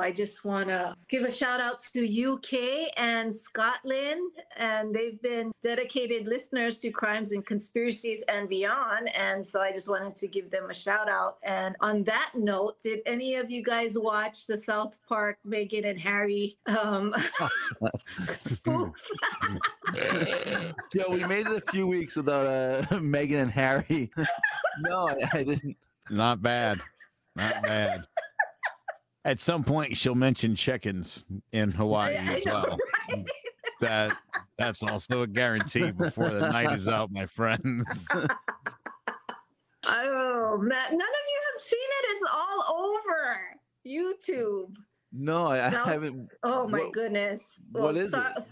I just want to give a shout out to UK and Scotland, and they've been dedicated listeners to Crimes and Conspiracies and Beyond. And so I just wanted to give them a shout out. And on that note, did any of you guys watch the South Park Meghan and Harry um, spoof? Joe, we made it a few weeks without uh, Meghan and Harry. no, I, I didn't. Not bad. Not bad. At some point, she'll mention chickens in Hawaii I as know, well. That that's also a guarantee before the night is out, my friends. Oh, man. None of you have seen it. It's all over YouTube. No, I, I South- haven't. Oh my What- goodness. what is Sou- it?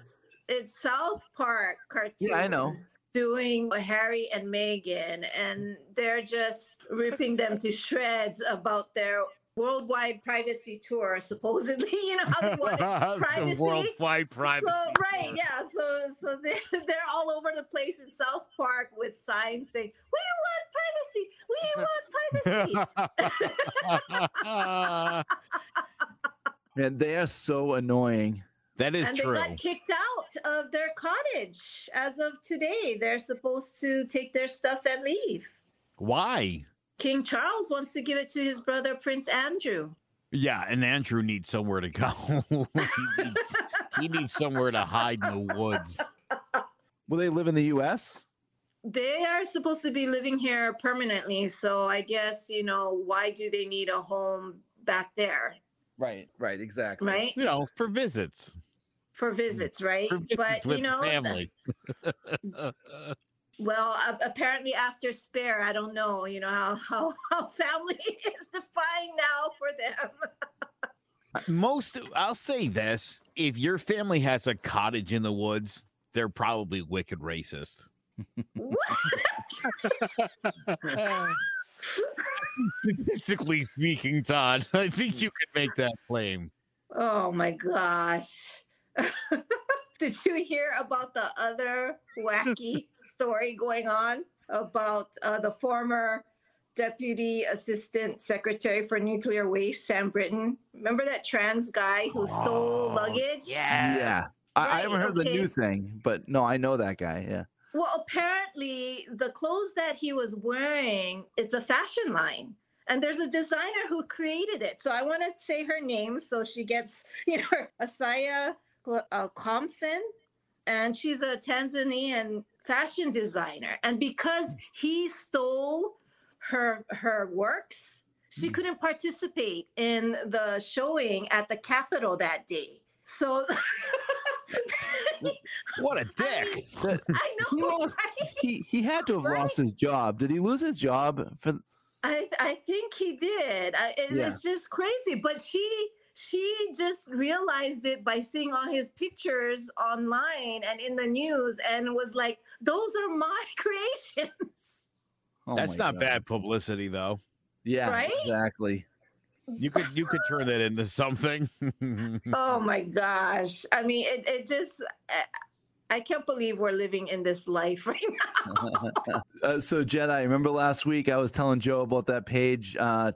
It's South Park cartoon. Yeah, I know. Doing Harry and Meghan, and they're just ripping them to shreds about their worldwide privacy tour. Supposedly, you know how they wanted the privacy. worldwide privacy. So right, yeah. So so they they're all over the place in South Park with signs saying, "We want privacy. We want privacy." Man, they are so annoying. that is and true. they got kicked out of their cottage as of today. They're supposed to take their stuff and leave. Why? King Charles wants to give it to his brother Prince Andrew. Yeah, and Andrew needs somewhere to go. he, needs, he needs somewhere to hide in the woods. Will they live in the U.S.? They are supposed to be living here permanently, so I guess you know why do they need a home back there, Right, right, exactly. right? You know, for visits. For visits, right? For visits But with you know, family. well, a- apparently after Spare, I don't know, you know how how, how family is defined now for them. Uh, most, I'll say this: if your family has a cottage in the woods, they're probably wicked racist. What? Statistically speaking, Todd, I think you could make that claim. Oh my gosh. Did you hear about the other wacky story going on about uh, the former Deputy Assistant Secretary for Nuclear Waste, Sam Brinton? Remember that trans guy who stole Oh, luggage? Yeah. Yeah. I, I haven't Right, heard the new thing, but no, I know that guy. Yeah. Well, apparently, the clothes that he was wearing, it's a fashion line. And there's a designer who created it. So I want to say her name so she gets, you know, Asaya uh, Thompson. And she's a Tanzanian fashion designer. And because he stole her her works, she Mhm. couldn't participate in the showing at the Capitol that day. So What a dick! mean, But I he know. lost. right? He he had to have Right? lost his job. Did he lose his job for? I I think he did. I, it, Yeah. It's just crazy. But she she just realized it by seeing all his pictures online and in the news, and was like, "Those are my creations." Oh That's my not God. bad publicity, though. Yeah. Right? Exactly. You could you could turn that into something. oh my gosh! I mean, it it just. I, I can't believe we're living in this life right now. uh, so Jedi, remember last week I was telling Joe about that page. Uh,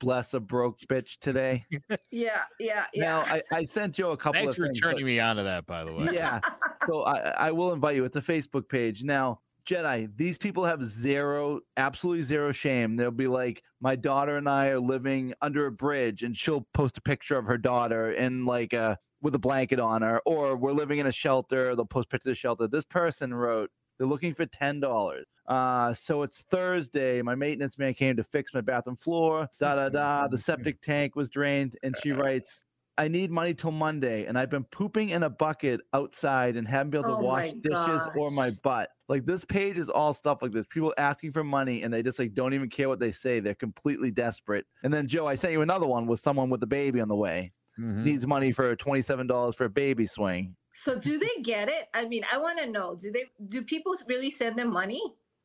Bless a broke bitch today. Yeah, yeah, yeah. Now I, I sent Joe a couple Thanks of for things, turning me on to that, by the way. Yeah. so I, I will invite you. It's a Facebook page. Now, Jedi, these people have zero, absolutely zero shame. They'll be like, my daughter and I are living under a bridge, and she'll post a picture of her daughter in like a with a blanket on her, or we're living in a shelter. They'll post pictures of the shelter. This person wrote, they're looking for ten dollars. Uh, so it's Thursday. My maintenance man came to fix my bathroom floor. Da da da. The septic tank was drained, and she writes, I need money till Monday, and I've been pooping in a bucket outside and haven't been able to Oh wash dishes or my butt. Like this page is all stuff like this. People asking for money and they just like don't even care what they say. They're completely desperate. And then Joe, I sent you another one with someone with a baby on the way. Mhm. Needs money for twenty-seven dollars for a baby swing. So, do they get it? I mean, I want to know. Do they? Do people really send them money?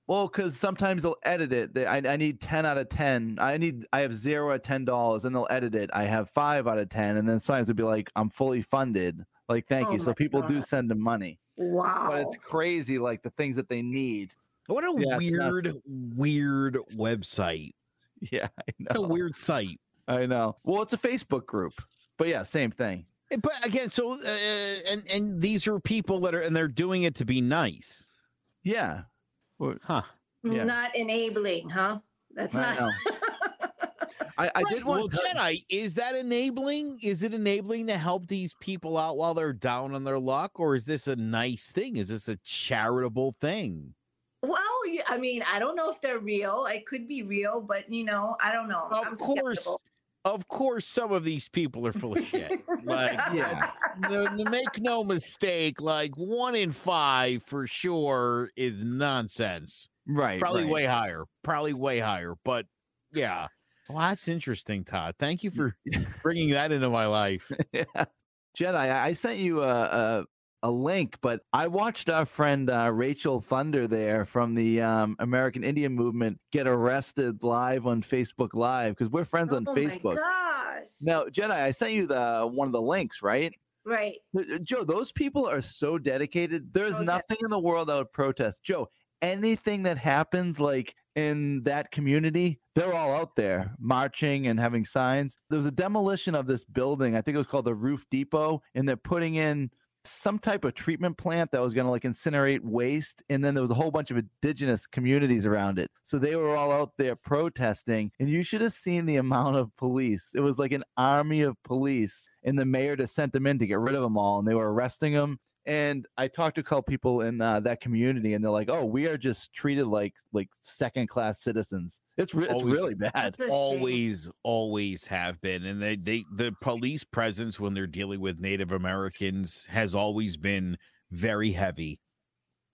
Well, because sometimes they'll edit it. They, I, I need ten out of ten. I need I have zero at ten dollars, and they'll edit it. I have five out of ten, and then sometimes it'll be like I'm fully funded. Like thank Oh you. So my people do send them money, Wow. but it's crazy. Like the things that they need. What a Yeah, weird, weird website. Yeah, I know. It's a weird site. I know. Well, it's a Facebook group. But yeah, same thing. Eh, But again, so uh, and and these are people that are and they're doing it to be nice, Yeah. huh? Yeah. Not enabling, huh? That's I not. I, I Right, did well, want to. Jedi, is that enabling? Is it enabling to help these people out while they're down on their luck, or is this a nice thing? Is this a charitable thing? Well, I mean, I don't know if they're real. It could be real, but you know, I don't know. Of I'm course, skeptical. Of course, some of these people are full of shit. Like, Yeah. no, no- make no mistake, like one in five for sure is nonsense. Right. Probably right. way higher. Probably way higher. But yeah. Well, that's interesting, Todd. Thank you for bringing that into my life. yeah. Jedi, I I sent you a, a a link, but I watched our friend uh, Rachel Thunder there from the um, American Indian Movement get arrested live on Facebook Live because we're friends on oh Facebook. my gosh. Now, Jedi, I sent you the one of the links, right? Right. Uh, Joe, those people are so dedicated. There's So nothing in the world that would protest. Joe, anything that happens like in that community, they're all out there marching and having signs. There was a demolition of this building. I think it was called the Roof Depot, and they're putting in some type of treatment plant that was going to like incinerate waste and then there was a whole bunch of indigenous communities around it. So they were all out there protesting and you should have seen the amount of police. It was like an army of police and the mayor just sent them in to get rid of them all and they were arresting them and i talked to a couple people in uh, that community and they're like oh we are just treated like like second class citizens it's, re- it's really bad It's shame. always always have been and they they the police presence when they're dealing with native americans has always been very heavy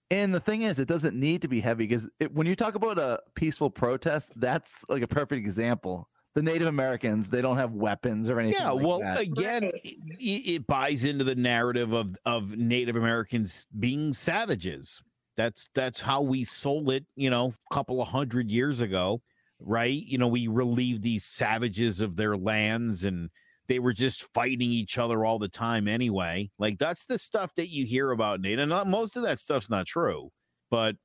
And the thing is, it doesn't need to be heavy because when you talk about a peaceful protest, that's like a perfect example. The Native Americans, they don't have weapons or anything. yeah like well that. again Right. it, it buys into the narrative of of native americans being savages that's that's how we sold it you know a couple of hundred years ago right you know we relieved these savages of their lands and they were just fighting each other all the time anyway like that's the stuff that you hear about native and not, most of that stuff's not true but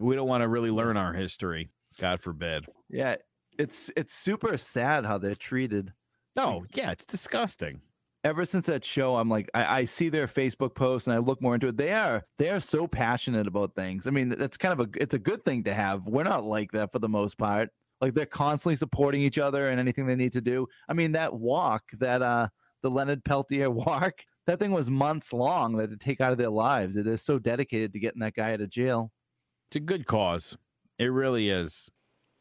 we don't want to really learn our history god forbid yeah, it's it's super sad how they're treated. no yeah it's disgusting Ever since that show, I'm like, I, I see their Facebook posts and I look more into it. They are they are so passionate about things. I mean, that's kind of a it's a good thing to have. We're not like that for the most part. Like they're constantly supporting each other and anything they need to do. I mean, that walk, that uh the Leonard Peltier walk, that thing was months long that to take out of their lives. It is so dedicated to getting that guy out of jail. it's a good cause. It really is.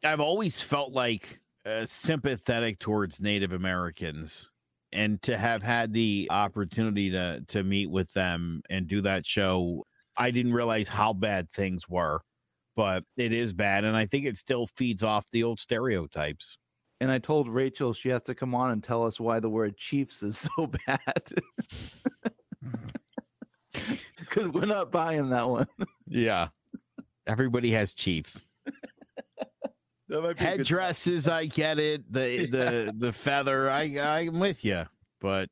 I've always felt like uh, sympathetic towards Native Americans, and to have had the opportunity to to meet with them and do that show, I didn't realize how bad things were. But it is bad, and I think it still feeds off the old stereotypes. And I told Rachel she has to come on and tell us why the word Chiefs is so bad. Because we're not buying that one. Yeah, everybody has chiefs. That might be Headdresses, I get it. The the the feather, I I'm with you. But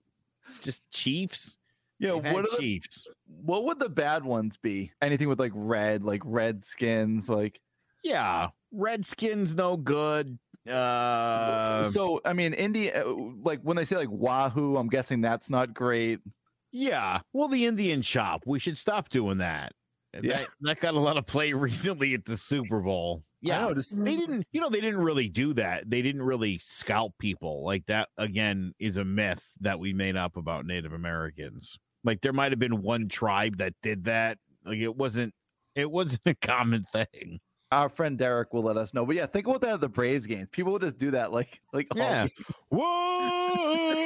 just chiefs. Yeah, They've what are the, chiefs? what would the bad ones be? Anything with like red, like red skins, like Yeah, Redskins no good. Uh, so. I mean, India, uh, like when they say like Wahoo, I'm guessing that's not great. yeah. Well, the Indian shop. We should stop doing that. Yeah. That that got a lot of play recently at the Super Bowl. I Yeah. know, just They mm-hmm. didn't, you know, they didn't really do that. They didn't really scalp people. Like that again is a myth that we made up about Native Americans. Like there might have been one tribe that did that. Like it wasn't it wasn't a common thing. our friend Derek will let us know. But yeah, think about that at the Braves games. People will just do that, like like all Yeah. game. Whoa!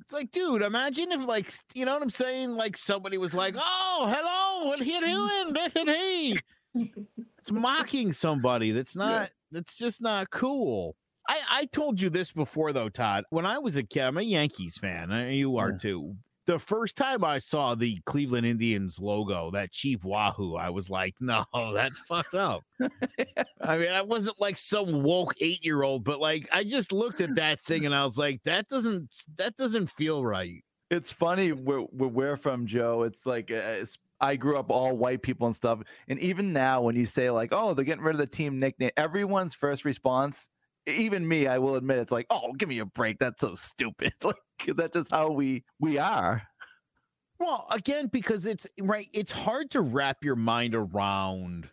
It's like, dude, imagine if, like, you know what I'm saying? Like, somebody was like, "Oh, hello, what are you mm-hmm. doing?" It's mocking somebody. That's not. That's just not cool. I I told you this before, though, Todd. When I was a kid, I'm a Yankees fan. You are Yeah. too. The first time I saw the Cleveland Indians logo, that Chief Wahoo, I was like, "No, that's fucked up." I mean, I wasn't like some woke eight year old, but like I just looked at that thing and I was like, that doesn't that doesn't feel right. It's funny where, where we're from, Joe. It's like uh, it's, I grew up all white people and stuff, and even now when you say like, "Oh, they're getting rid of the team nickname," everyone's first response even me, I will admit, it's like, oh, give me a break. That's so stupid. like that's just how we we are. Well, again, because it's right, it's hard to wrap your mind around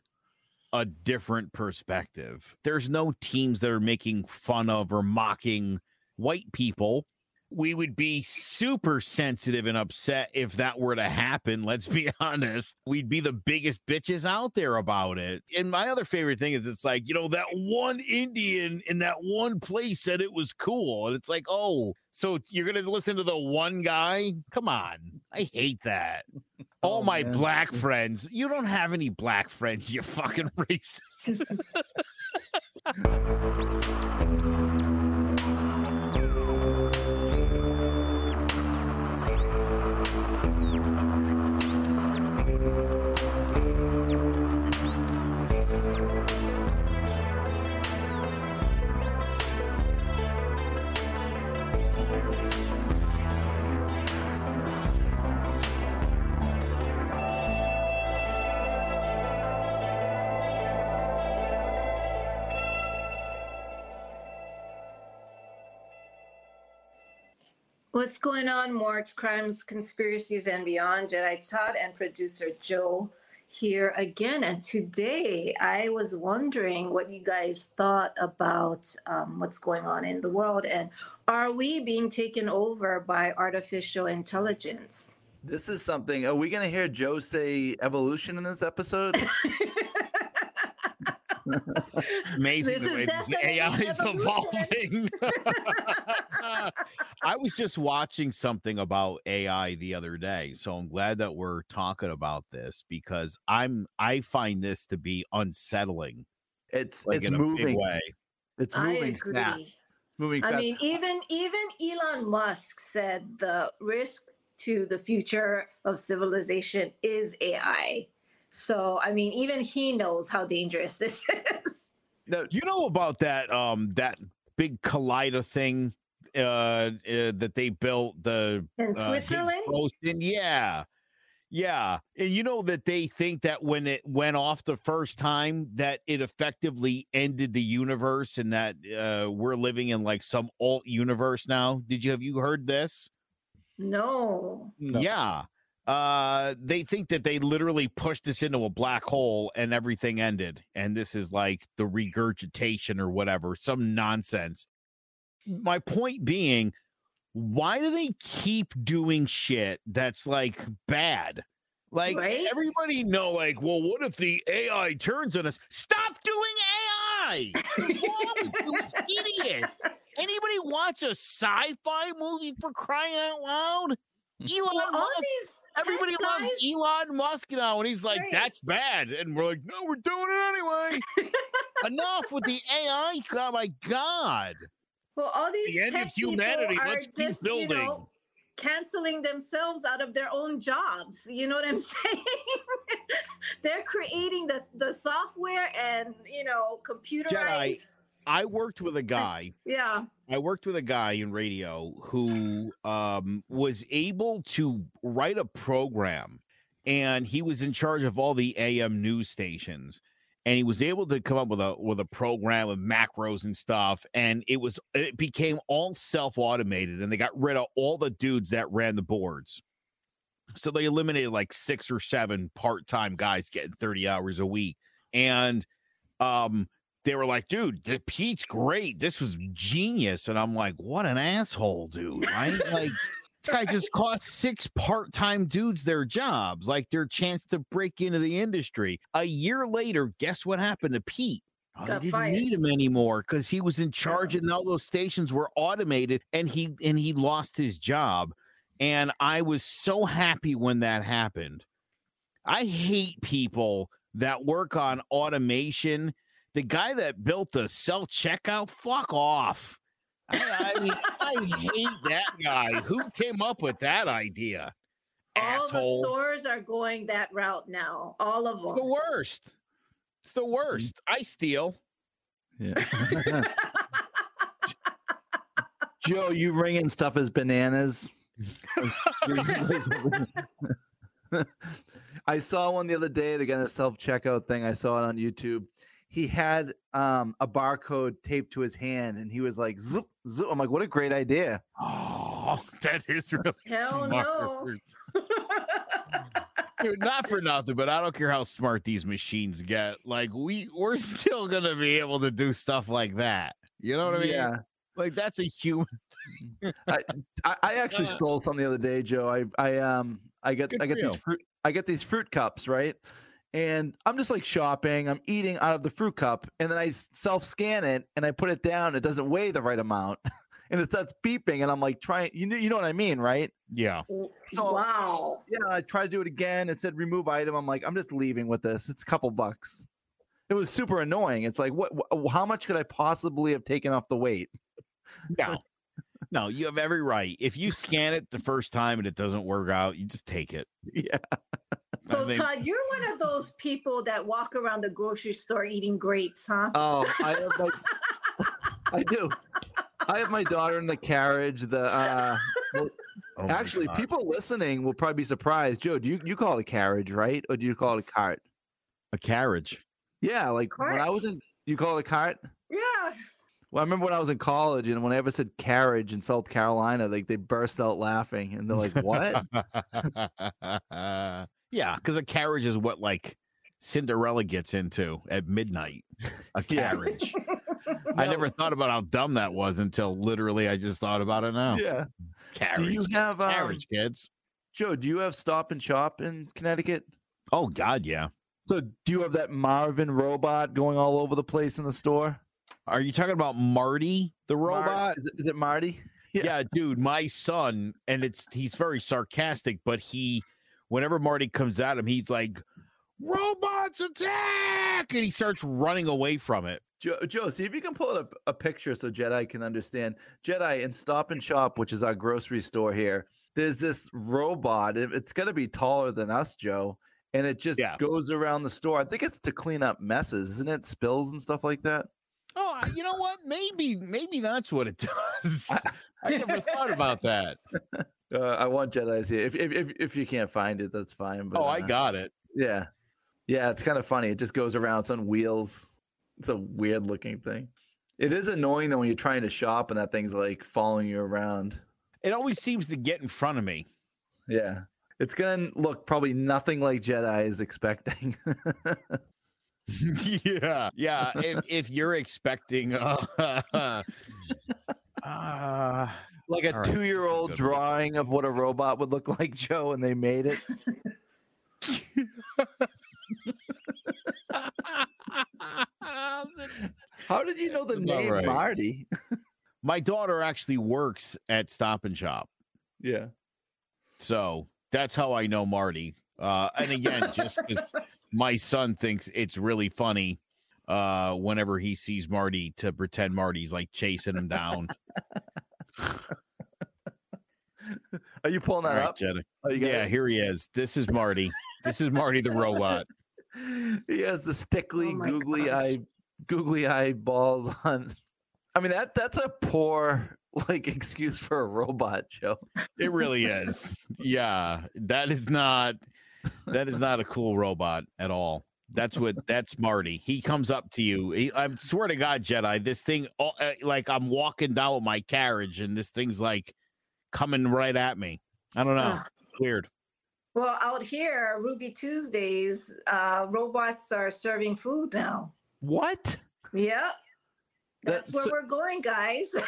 a different perspective. There's no teams that are making fun of or mocking white people we would be super sensitive and upset if that were to happen. Let's be honest. We'd be the biggest bitches out there about it. And my other favorite thing is it's like, you know, that one Indian in that one place said it was cool. And it's like, oh, so you're going to listen to the one guy? Come on. I hate that. Oh, All oh, my man. black friends. You don't have any black friends, you fucking racist. What's going on, Morts, Crimes, Conspiracies, and Beyond? Jedi Todd and producer Joe here again. And today I was wondering what you guys thought about um, what's going on in the world and are we being taken over by artificial intelligence? This is something. Are we going to hear Joe say evolution in this episode? Amazing the way the AI is evolving. I was just watching something about AI the other day, so I'm glad that we're talking about this because I'm I find this to be unsettling. It's like it's moving way. It's moving fast. Moving fast. I mean, even even Elon Musk said the risk to the future of civilization is AI. So, I mean, even he knows how dangerous this is. Now, you know about that um that big collider thing uh, uh that they built the in uh, Switzerland? yeah. Yeah. And you know that they think that when it went off the first time that it effectively ended the universe and that uh we're living in like some alt universe now. Did you have you heard this? No. no. Yeah uh they think that they literally pushed us into a black hole and everything ended and this is like the regurgitation or whatever some nonsense. My point being why do they keep doing shit that's like bad? Like right? everybody know like well what if the ai turns on us? Stop doing ai you idiot anybody watch a sci-fi movie for crying out loud Elon well, Musk, everybody loves Elon Musk now, and he's like, right. "That's bad," and we're like, "No, we're doing it anyway." Enough with the AI. Oh my God! Well, all these the end of humanity. Let's keep just, building. You know, canceling themselves out of their own jobs. You know what I'm saying? They're creating the the software and you know computerized. Jedi, I worked with a guy. yeah. I worked with a guy in radio who um, was able to write a program and he was in charge of all the AM news stations and he was able to come up with a with a program with macros and stuff and it was it became all self-automated and they got rid of all the dudes that ran the boards. So they eliminated like six or seven part-time guys getting 30 hours a week and um they were like, dude, the Pete's great. This was genius. And I'm like, what an asshole, dude. Right? like, this guy just cost six part time dudes their jobs, like their chance to break into the industry. A year later, guess what happened to Pete? Oh, they didn't fired. need him anymore because he was in charge yeah. and all those stations were automated and he and he lost his job. And I was so happy when that happened. I hate people that work on automation the guy that built the self checkout, fuck off. I, I mean, I hate that guy. Who came up with that idea? All Asshole. the stores are going that route now. All of them. It's the worst. It's the worst. I steal. Yeah. Joe, you ringing stuff as bananas. I saw one the other day. They got a self checkout thing. I saw it on YouTube he had um a barcode taped to his hand and he was like zoop zoop. I'm like, what a great idea. Oh, that is really Hell smart. no. Dude, not for nothing, but I don't care how smart these machines get. Like we we're still gonna be able to do stuff like that. You know what I mean? Yeah. Like that's a human. I, I actually stole some the other day, Joe. I I um I get Good I get for these fruit I get these fruit cups, right? And I'm just like shopping. I'm eating out of the fruit cup, and then I self scan it and I put it down. It doesn't weigh the right amount, and it starts beeping. And I'm like trying. You know you know what I mean, right? Yeah. So- wow. Yeah. I tried to do it again. It said remove item. I'm like I'm just leaving with this. It's a couple bucks. It was super annoying. It's like what? wh- How much could I possibly have taken off the weight? No. No, you have every right. If you scan it the first time and it doesn't work out, you just take it. Yeah. I So think- Todd, you're one of those people that walk around the grocery store eating grapes, huh? Oh, I have my, I do. I have my daughter in the carriage. The uh, Oh actually, God. people listening will probably be surprised. Joe, do you you call it a carriage, right, or do you call it a cart? a carriage. Yeah, like when I was in, you call it a cart. yeah. Well, I remember when I was in college, and when I ever said carriage in South Carolina, like they burst out laughing, and they're like, "What?" yeah, because a carriage is what like Cinderella gets into at midnight. A carriage. I never thought about how dumb that was until literally I just thought about it now. Yeah. Carriage. Do you have um, carriage, kids? Joe? Do you have Stop and Shop in Connecticut? Oh God, yeah. So, do you have that Marvin robot going all over the place in the store? Are you talking about Marty the Mar- robot? is, it, is it Marty? Yeah. yeah. dude, my son, and it's he's very sarcastic, but he whenever Marty comes at him, he's like, Robots attack! And he starts running away from it. Joe, Joe, see if you can pull up a picture so Jedi can understand. Jedi in Stop and Shop, which is our grocery store here, there's this robot. It's got to be taller than us, Joe. And it just Yeah. goes around the store. I think it's to clean up messes, isn't it? Spills and stuff like that. Oh, you know what? Maybe, maybe that's what it does. I never thought about that. Uh, I want Jedi's here. If, if if if you can't find it, that's fine. But Oh, I uh, got it. Yeah, yeah, it's kind of funny. It just goes around. It's on wheels. It's a weird looking thing. It is annoying though when you're trying to shop and that thing's like following you around. It always seems to get in front of me. Yeah. It's gonna look probably nothing like Jedi is expecting. yeah, yeah. If if you're expecting, uh, uh, like a All right, this is a two year old good one. drawing of what a robot would look like, Joe, and they made it. How did you know the That's name right. Marty? my daughter actually works at Stop and Shop, Yeah. so that's how I know Marty. Uh, and again, just because my son thinks it's really funny uh, whenever he sees Marty to pretend Marty's like chasing him down. Are you pulling that right, up? Jenna. Oh, you Yeah, it? here he is. This is Marty. This is Marty the robot. he has the stickly, Oh googly gosh. eye, googly eye balls on. I mean that that's a poor like excuse for a robot, Joe. It really is. Yeah, that is not that is not a cool robot at all. That's what that's Marty. He comes up to you. He, I swear to God, Jedi, this thing oh, uh, like I'm walking down with my carriage and this thing's like coming right at me. I don't know. Ugh. Weird. Well, out here, Ruby Tuesdays, uh, robots are serving food now. What? Yep. That's where so- we're going, guys.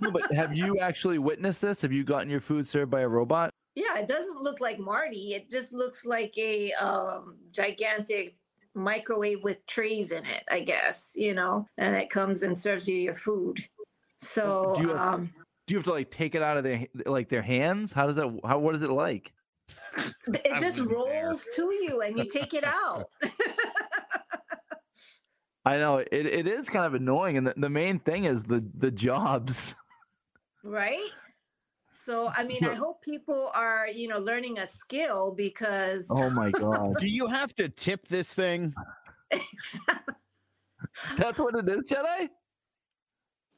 No, but have you actually witnessed this? Have you gotten your food served by a robot? yeah, it doesn't look like Marty. It just looks like a um, gigantic microwave with trays in it, I guess, you know, and it comes and serves you your food. So, Do you have- um, Do you have to like take it out of their like their hands? How does that? How what is it like? it just wouldn't dare. rolls to you and you take it out. I know it, it is kind of annoying, and the, the main thing is the the jobs. right? So, I mean, So- I hope people are, you know, learning a skill because Oh my god, Do you have to tip this thing? that's what it is, Jedi.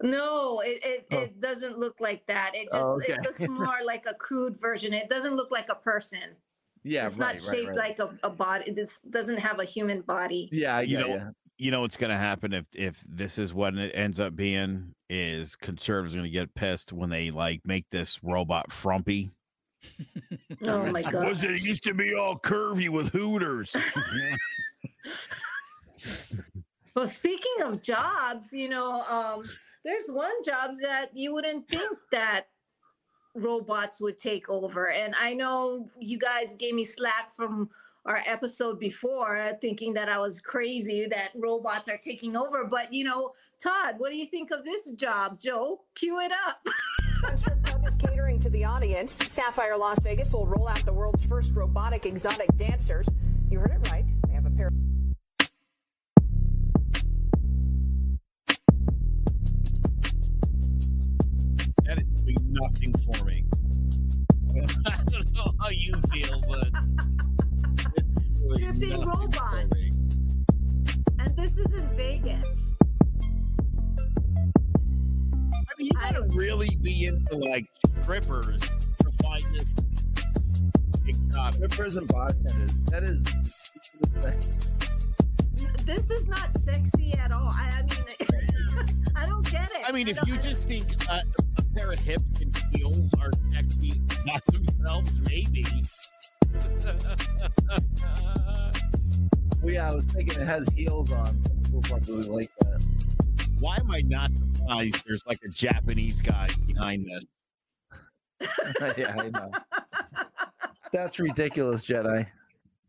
no, it, it, Oh. it doesn't look like that. It just Oh, it looks more like a crude version. It doesn't look like a person. Yeah, it's right, not shaped right. like a, a body. This doesn't have a human body. Yeah, I You get know, ya. You know what's going to happen if if this is what it ends up being is conservatives going to get pissed when they like make this robot frumpy. Oh my god. Was it used to be all curvy with Hooters? Well, speaking of jobs, you know, um, there's one jobs that you wouldn't think that robots would take over. And I know you guys gave me slack from our episode before, thinking that I was crazy that robots are taking over. But you know, Todd, what do you think of this job, Joe? Cue it up. Club is catering to the audience. Sapphire Las Vegas will roll out the world's first robotic exotic dancers. You heard it right. They have a pair. that is doing nothing for me. I don't know how you feel, but this is doing Stripping nothing for robots. me. and this is in Vegas. I mean, you gotta really be into like strippers to find this exotic. Strippers and bartenders. That is. This is not sexy at all. I, I mean, I don't get it. I mean, if you just think uh, a pair of hips and heels are sexy by themselves, maybe. Well, yeah, I was thinking it has heels on. People probably like that. Why am I not surprised there's like a Japanese guy behind this? yeah, I know. That's ridiculous, Jedi.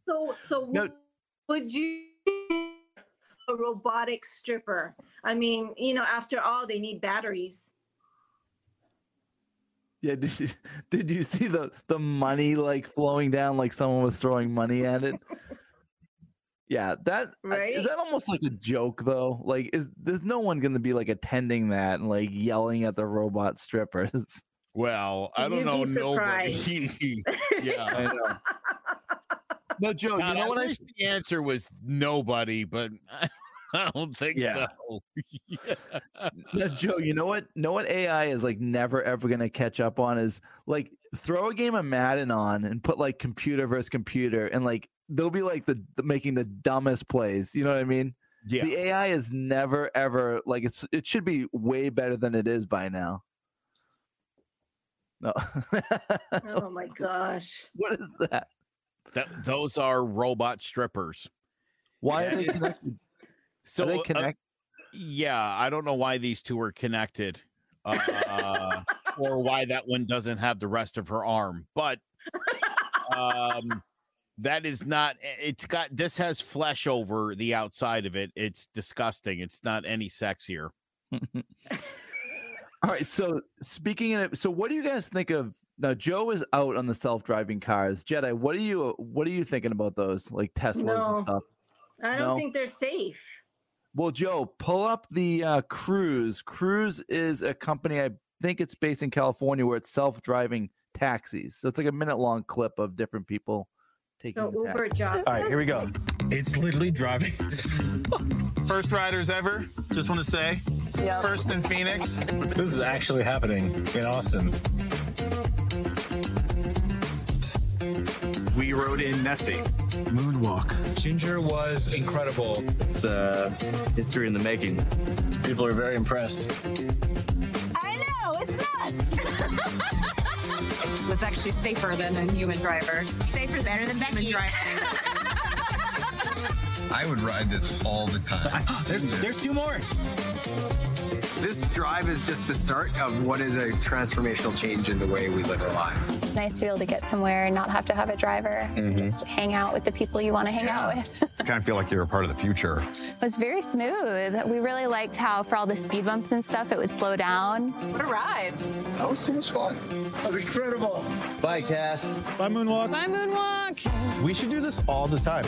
So, so No. would you a robotic stripper? I mean, you know, after all, they need batteries. Yeah, did you, did you see the the money like flowing down like someone was throwing money at it? Yeah, that Right? is that almost like a joke though? Like, is there's no one going to be like attending that and like yelling at the robot strippers? Well, I don't You'd know. Nobody. yeah. I know. No, Joe. God, you know I what I wish the answer was nobody, but I don't think Yeah. so. Yeah. No, Joe, you know what? Know what AI is like never ever gonna catch up on is like throw a game of Madden on and put like computer versus computer and like they'll be like the, the making the dumbest plays. You know what I mean? Yeah. The AI is never ever like it's it should be way better than it is by now. No. Oh my gosh. what is that? That, those are robot strippers. Why are they is- connected? So are they uh, yeah, I don't know why these two are connected, uh, or why that one doesn't have the rest of her arm. But um, that is not. It's got this has flesh over the outside of it. It's disgusting. It's not any sexier. All right. So speaking of, so what do you guys think of now? Joe is out on the self-driving cars. Jedi, what are you what are you thinking about those like Teslas No. and stuff? I don't No. think they're safe. Well, Joe, pull up the uh, Cruise. Cruise is a company. I think it's based in California where it's self-driving taxis. So it's like a minute-long clip of different people taking. So the taxi. Uber jobs. All right, here we go. It's literally driving. First riders ever. Just want to say, first in Phoenix. This is actually happening in Austin. We rode in Nessie. Moonwalk. Ginger was incredible. It's uh, history in the making. People are very impressed. I know, it's nuts. it's actually safer than a human driver. Safer, better than Becky. I would ride this all the time. There's, there's two more. This drive is just the start of what is a transformational change in the way we live our lives. nice to be able to get somewhere and not have to have a driver and Mhm. just hang out with the people you want to hang out with. kind of feel like you're a part of the future. it was very smooth. We really liked how for all the speed bumps and stuff, it would slow down. What a ride. That was so much fun. That was incredible. Bye, Cass. Bye, Moonwalk. Bye, Moonwalk. We should do this all the time.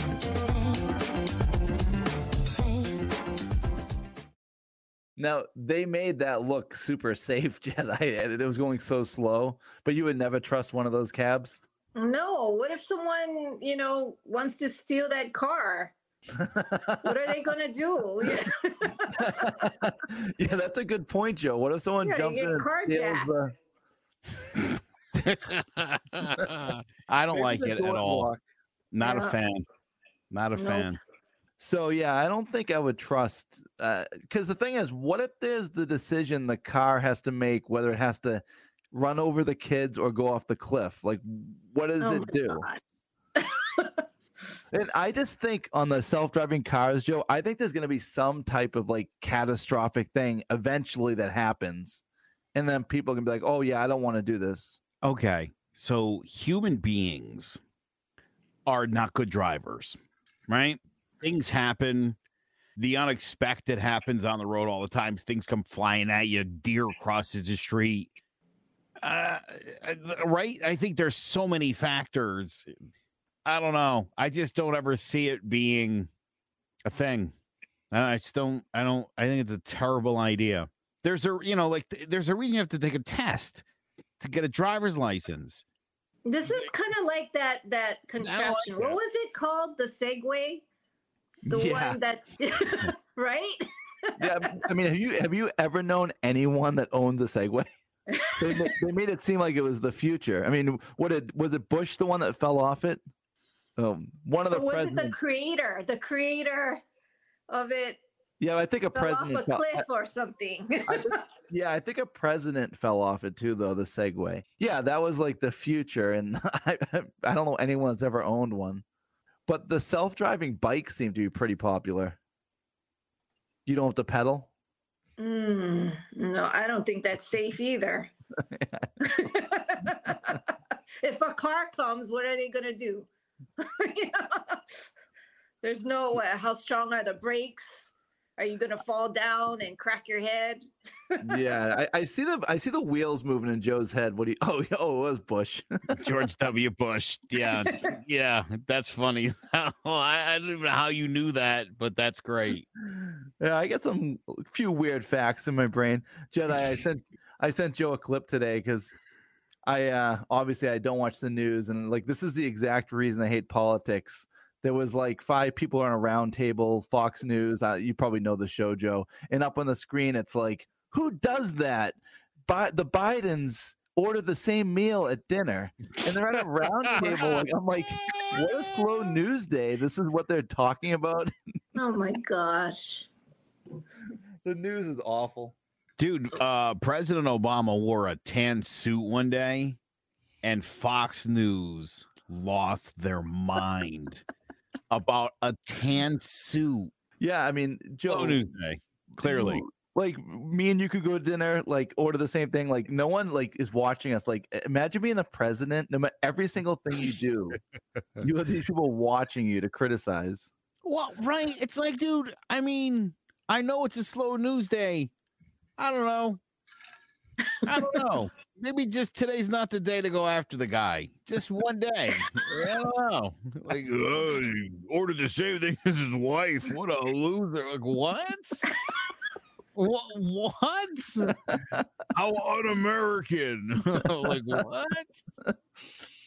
Now they made that look super safe, Jedi. It was going so slow, but you would never trust one of those cabs. No. What if someone, you know, wants to steal that car? What are they gonna do? yeah, that's a good point, Joe. What if someone Yeah, jumps in and steals uh, carjacked. the? I don't Maybe like it at all. boardwalk. Not Yeah. a fan. Not a Nope. fan. So yeah, I don't think I would trust uh, because the thing is, what if there's the decision the car has to make whether it has to run over the kids or go off the cliff? Like, what does Oh it do? And I just think on the self-driving cars, Joe, I think there's going to be some type of like catastrophic thing eventually that happens, and then people can be like, "Oh yeah, I don't want to do this." Okay. So human beings are not good drivers, right? Things happen. The unexpected happens on the road all the time. Things come flying at you. Deer crosses the street. Uh, right? I think there's so many factors. I don't know. I just don't ever see it being a thing. I just don't. I don't. I think it's a terrible idea. There's a, you know, like there's a reason you have to take a test to get a driver's license. This is kind of like that that contraption. what that. was it called? The Segway. The Yeah. one that, right? yeah, I mean, have you have you ever known anyone that owns a Segway? They, they made it seem like it was the future. I mean, what did was it Bush the one that fell off it? Um, one of the Or was it the creator? The creator of it yeah, I think a fell off president. a fell- cliff or something. yeah, I think a president fell off it too, though. The Segway. Yeah, that was like the future, and I I don't know anyone that's ever owned one. But the self-driving bikes seem to be pretty popular. You don't have to pedal. Mm, no, I don't think that's safe either. if a car comes, what are they going to do? You know? There's no how strong are the brakes? Are you going to fall down and crack your head? yeah, I, I see the I see the wheels moving in Joe's head. What do you? Oh, oh, it was Bush. George W. Bush. Yeah, yeah, that's funny. I, I don't even know how you knew that, but that's great. yeah, I got some few weird facts in my brain. Jedi, I sent I sent Joe a clip today because I uh obviously I don't watch the news and like this is the exact reason I hate politics. There was like five people on a round table, Fox News. Uh, you probably know the show, Joe. And up on the screen, it's like, who does that? Bi- the Bidens order the same meal at dinner, and they're at a round table. Like, I'm like, what is a slow news day. This is what they're talking about. Oh my gosh. the news is awful. Dude, uh, President Obama wore a tan suit one day, and Fox News lost their mind about a tan suit. Yeah, I mean, Joe. Slow news day, clearly. Like me and you could go to dinner, like order the same thing. Like no one like is watching us. Like imagine being the president. No matter every single thing you do, you have these people watching you to criticize. Well, right. It's like, dude, I mean, I know it's a slow news day. I don't know. I don't know. Maybe just today's not the day to go after the guy. Just one day. I don't know. Like, oh, he ordered the same thing as his wife. What a loser. Like, what? what? What? How un-American. like, what?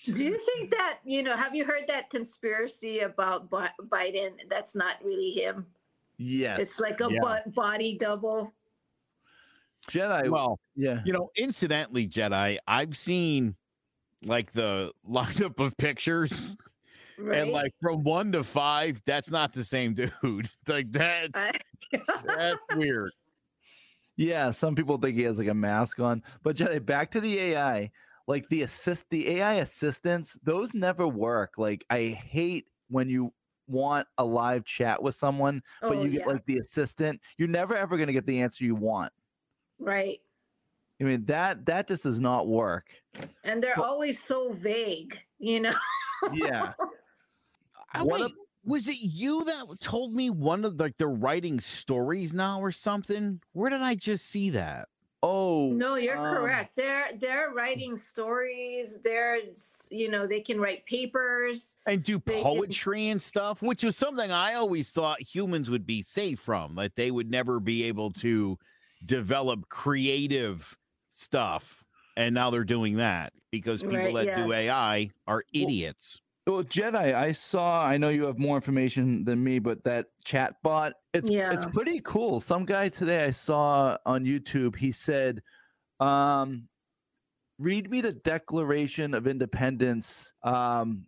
Do you think that, you know, have you heard that conspiracy about Biden? That's not really him. Yes, It's like a Yeah. bo- body double. Jedi. Well, yeah, You know, incidentally, Jedi, I've seen like the lineup of pictures. Right? And like from one to five, that's not the same dude. Like that's I- that's weird. yeah. Some people think he has like a mask on, but Jedi. Back to the AI. Like the assist, the AI assistants, those never work. Like I hate when you want a live chat with someone, but Oh, you get yeah. like the assistant. You're never ever going to get the answer you want. Right. I mean that that just does not work. And they're Well- always so vague, you know? Yeah. Oh, What a- wait, was it you that told me one of like they're writing stories now or something? Where did I just see that? Oh No, you're um, correct. They're they're writing stories. They're you know they can write papers. And do They can- poetry and stuff, which was something I always thought humans would be safe from. Like they would never be able to develop creative stuff. And now they're doing that because people Right, that do. AI are idiots. Well, Jedi, I saw. I know you have more information than me, but that chat bot, it's it's pretty cool. Some guy today I saw on YouTube. He said, um, "Read me the Declaration of Independence." Um,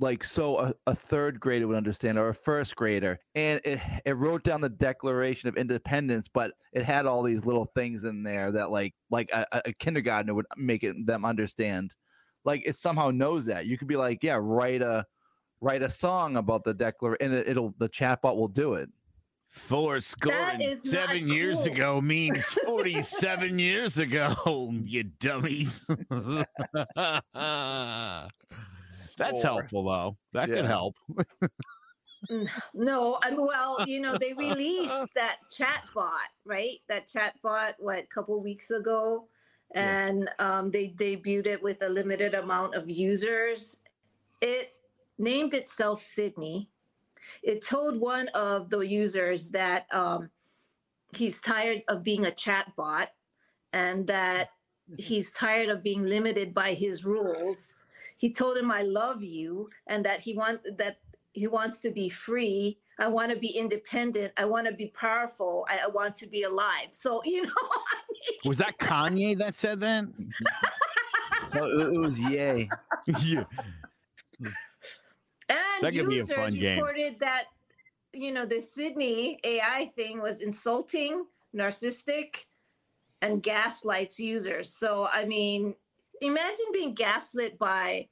like so a, a third grader would understand or a first grader and it, it wrote down the declaration of independence but it had all these little things in there that like like a, a kindergartner would make it them understand. Like it somehow knows that. You could be like yeah write a write a song about the declaration and it, it'll the chatbot will do it. Four score That and seven years ago means 47 years ago, you dummies. That's helpful, though. That Yeah. could help. No, I mean, well, you know, they released that chat bot, right? That chat bot, what, a couple weeks ago, and um, they debuted it with a limited amount of users. It named itself Sydney. It told one of the users that um, he's tired of being a chat bot and that he's tired of being limited by his rules. He told him, "I love you," and that he want that he wants to be free. I want to be independent. I want to be powerful. I, I want to be alive. So you know, Was that Kanye that said that? no, it, it was Ye yeah. and That could be a users fun game. reported that you know the Sydney AI thing was insulting, narcissistic, and gaslights users. So I mean, imagine being gaslit by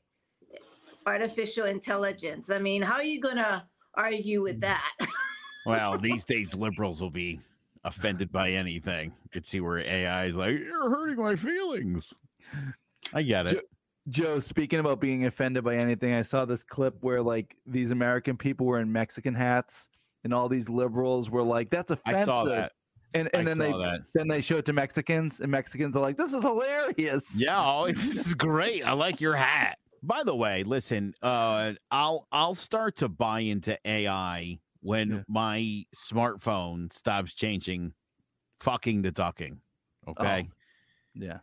artificial intelligence. I mean, how are you gonna argue with that? Well, these days liberals will be offended by anything. You could see where AI is like, you're hurting my feelings. I get it. Joe, speaking about being offended by anything, I saw this clip where like these American people were in Mexican hats, and all these liberals were like, "That's offensive." I saw that. And and I then they that. then they show it to Mexicans, and Mexicans are like, "This is hilarious." Yeah, oh, this is great. I like your hat. By the way, listen, uh, I'll I'll start to buy into AI when Yeah. my smartphone stops changing fucking the ducking. Okay. yeah.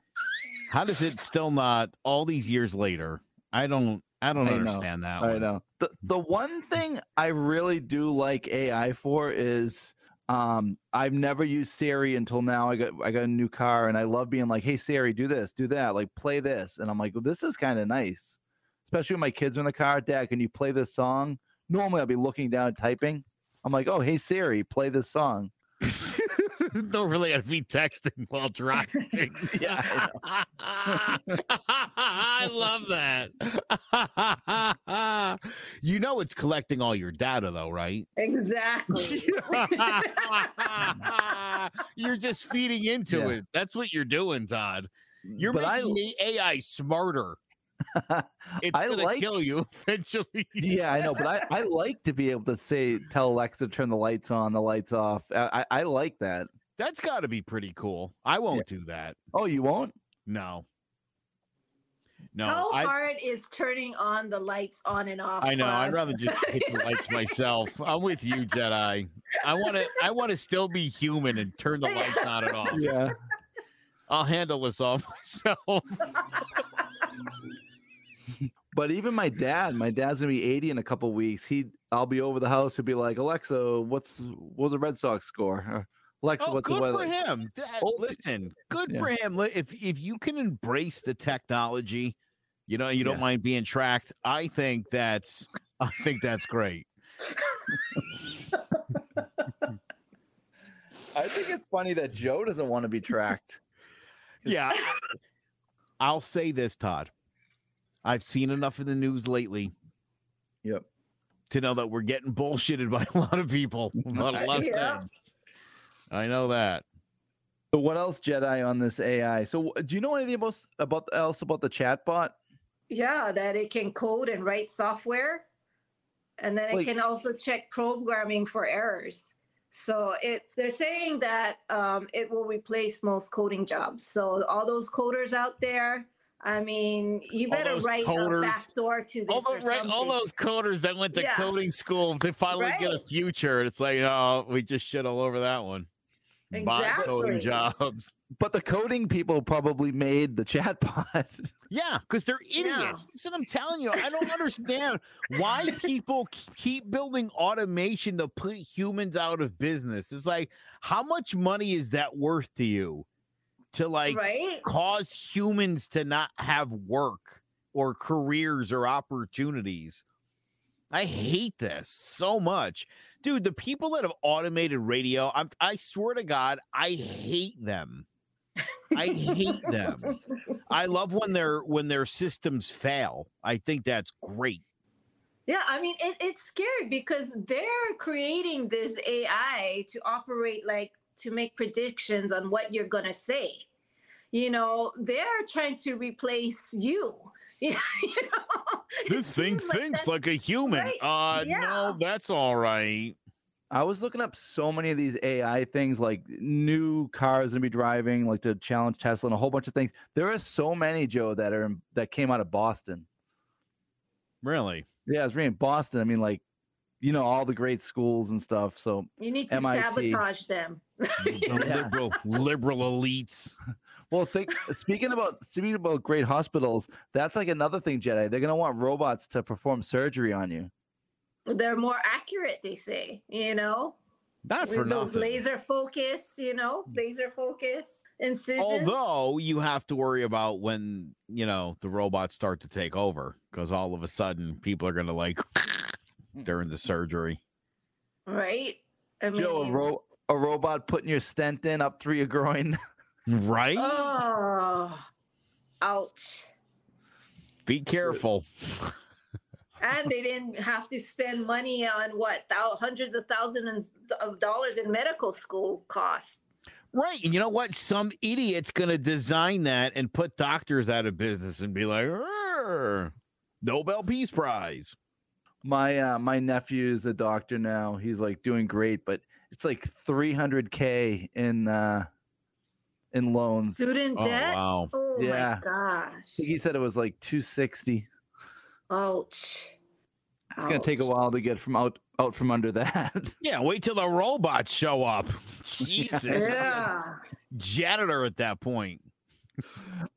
How does it still not all these years later? I don't I don't I know. understand that. I one. know. The the one thing I really do like AI for is um I've never used Siri until now. I got I got a new car and I love being like, "Hey Siri, do this, do that, like play this." And I'm like, well, "This is kind of nice." Especially when my kids are in the car, "Dad, can you play this song?" Normally I'll be looking down typing. I'm like, "Oh, hey Siri, play this song." Don't really have to be texting while driving. Yeah, I love that. you know it's collecting all your data though, right? exactly. you're just feeding into Yeah. it. That's what you're doing, Todd. You're But I- making the AI smarter. It's I gonna like- kill you eventually. yeah, I know, but I, I like to be able to say, tell Alexa turn the lights on, the lights off. I, I, I like that. That's got to be pretty cool. I won't do that. Oh, you won't? No. No, How I, hard is turning on the lights on and off? I know. I'd rather just hit the lights myself. I'm with you, Jedi. I want to. I want to still be human and turn the lights on and off. Yeah. I'll handle this all myself. But even my dad, my dad's gonna be 80 in a couple weeks. He, I'll be over the house. He'll be like, Alexa, what's what's the Red Sox score? Or, Alexa, Oh, what's the good weather? for him. Dad, Oh, listen, good yeah. for him. If if you can embrace the technology, you know, you don't Yeah. mind being tracked. I think that's. I think that's great. I think it's funny that Joe doesn't want to be tracked. Yeah. I- I'll say this, Todd. I've seen enough in the news lately Yep. to know that we're getting bullshitted by a lot of people about a lot of Yeah. things. I know that. But what else, Jedi, on this AI? So, do you know anything about about else about the chatbot? Yeah, that it can code and write software. And then it Like- can also check programming for errors. So it they're saying that um, it will replace most coding jobs. So all those coders out there, I mean, you better write coders, a backdoor to this All, or the, right, all those coders that went to Yeah. coding school, they finally get a future. It's like, oh, we just shit all over that one. Buy coding jobs. But the coding people probably made the chatbot. Yeah, because they're idiots. That's what I'm telling you. I don't understand why people keep building automation to put humans out of business. It's like, how much money is that worth to you to like right? cause humans to not have work or careers or opportunities? I hate this so much. Dude, the people that have automated radio, I'm, I swear to God, I hate them. I hate them. I love when their when their systems fail. I think that's great. Yeah, I mean, it, it's scary because they're creating this AI to operate like to make predictions on what you're going to say. You know, they're trying to replace you. you know? This thing like thinks that- like a human. Right, Uh yeah. no, that's all right. I was looking up so many of these AI things, like new cars to be driving, like to challenge Tesla, and a whole bunch of things. There are so many, Joe, that are in, that came out of Boston. Really? Yeah, I was reading Boston. I mean, like, you know, all the great schools and stuff. So You need to MIT. sabotage them. The liberal liberal elites. Well, think speaking about speaking about great hospitals, that's like another thing, Jedi. They're gonna want robots to perform surgery on you. They're more accurate, they say, you know? Not for With those nothing. laser focus, you know, laser focus incisions. Although you have to worry about when you know the robots start to take over, because all of a sudden people are gonna like during the surgery. right? I mean, Joe, a, ro- a robot putting your stent in up through your groin. Right? oh, ouch. Be careful. and they didn't have to spend money on what thou- hundreds of thousands of dollars in medical school costs. Right. And you know what? Some idiot's gonna design that and put doctors out of business and be like, "Arr, Nobel Peace Prize. My uh, my nephew's a doctor now. He's like doing great, but it's like 300k in uh in loans. Student Oh, debt. wow. Oh Yeah. my gosh. He said it was like 260. Ouch. It's gonna take a while to get from out out from under that. Yeah, wait till the robots show up. Jesus. Yeah. Janitor at that point.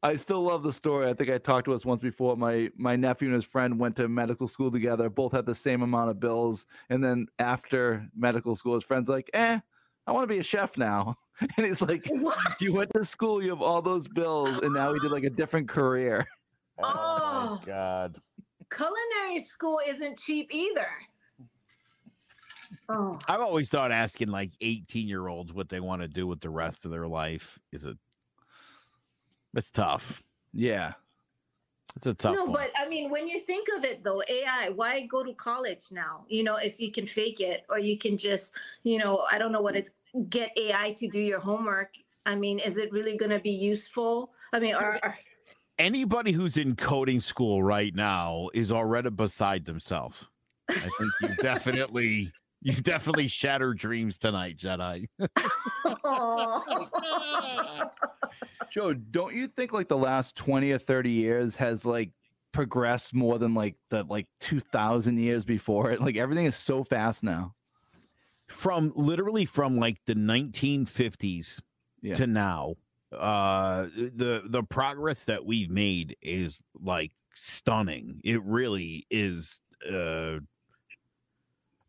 I still love the story. I think I talked to us once before. My my nephew and his friend went to medical school together. Both had the same amount of bills, and then after medical school, his friend's like, "Eh, I want to be a chef now." And he's like, What? "You went to school, you have all those bills, and now he did like a different career." Oh, oh. God. Culinary school isn't cheap either. Oh, I've always thought asking like 18 year olds what they want to do with the rest of their life is a it's tough. Yeah, It's a tough no, one. but I mean, when you think of it though, AI, why go to college now? You know, if you can fake it or you can just, you know, I don't know what it's get AI to do your homework. I mean, is it really going to be useful? I mean, are, are Anybody who's in coding school right now is already beside themselves. I think you definitely you definitely shattered dreams tonight, Jedi. Joe, don't you think like the last twenty or thirty years has like progressed more than like the like two thousand years before it? Like everything is so fast now. from literally from like the 1950s Yeah. to now uh the the progress that we've made is like stunning it really is uh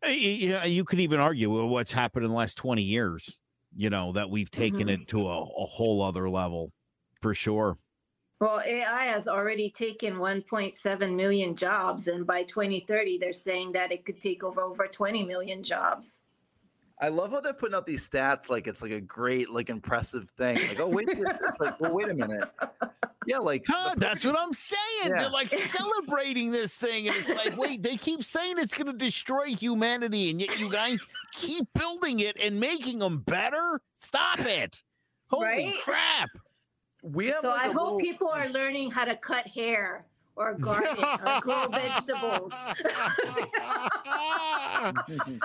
yeah you could even argue well, what's happened in the last 20 years you know that we've taken Mhm. it to a, a whole other level for sure Well, AI has already taken 1.7 million jobs, and by 2030, they're saying that it could take over over 20 million jobs. I love how they're putting out these stats like it's like a great, like impressive thing. Like, oh wait, like, well, wait a minute. Yeah, like Huh, that's what I'm saying. Yeah. They're like celebrating this thing, and it's like, wait, they keep saying it's going to destroy humanity, and yet you guys keep building it and making them better. Stop it! Holy Right? crap! we have. So like, I a hope little- people are learning how to cut hair or garden or grow vegetables.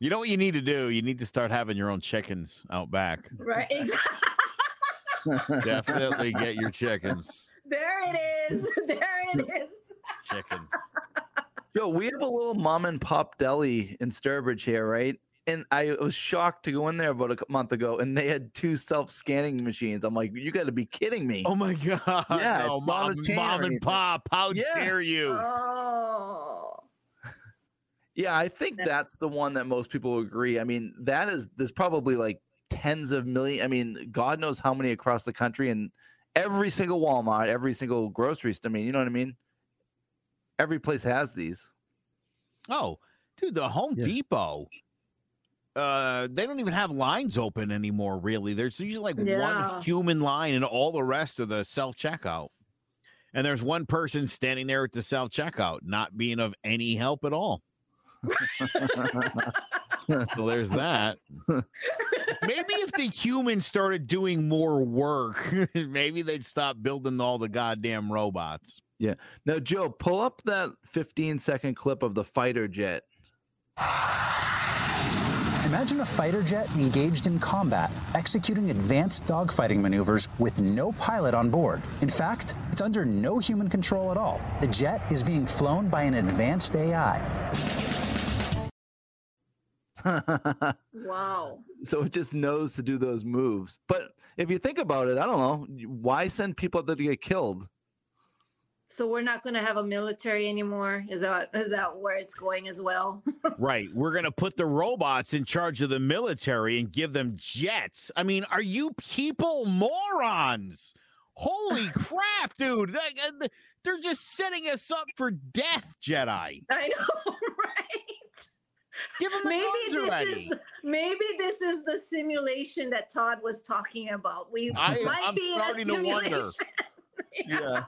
you know what you need to do? You need to start having your own chickens out back. right? Exactly. Definitely get your chickens. There it is. There it is. Chickens. Yo, we have a little mom and pop deli in Sturbridge here, right? And I was shocked to go in there about a month ago, and they had two self-scanning machines. I'm like, you got to be kidding me! Oh my god! Yeah, no, it's not a mom, mom and pop! How Yeah. dare you? Oh. Yeah, I think that's the one that most people agree. I mean, that is there's probably like tens of million. I mean, God knows how many across the country, and every single Walmart, every single grocery store. I mean, you know what I mean? Every place has these. Oh, dude, the Home Yeah. Depot. Uh, they don't even have lines open anymore. Really, there's usually like Yeah. one human line, and all the rest are the self checkout. And there's one person standing there at the self checkout, not being of any help at all. so there's that. maybe if the humans started doing more work, maybe they'd stop building all the goddamn robots. Yeah. Now, Joe, pull up that 15 second clip of the fighter jet. Imagine a fighter jet engaged in combat, executing advanced dogfighting maneuvers with no pilot on board. In fact, it's under no human control at all. The jet is being flown by an advanced AI. Wow. so it just knows to do those moves. But if you think about it, I don't know, why send people out there to get killed? So we're not going to have a military anymore. Is that is that where it's going as well? Right. We're going to put the robots in charge of the military and give them jets. I mean, are you people morons? Holy crap, dude. Like, uh, They're just setting us up for death, Jedi. I know, right? Give them the maybe guns this already. is maybe this is the simulation that Todd was talking about. We I- might I'm be in a starting to wonder. simulation. Yeah.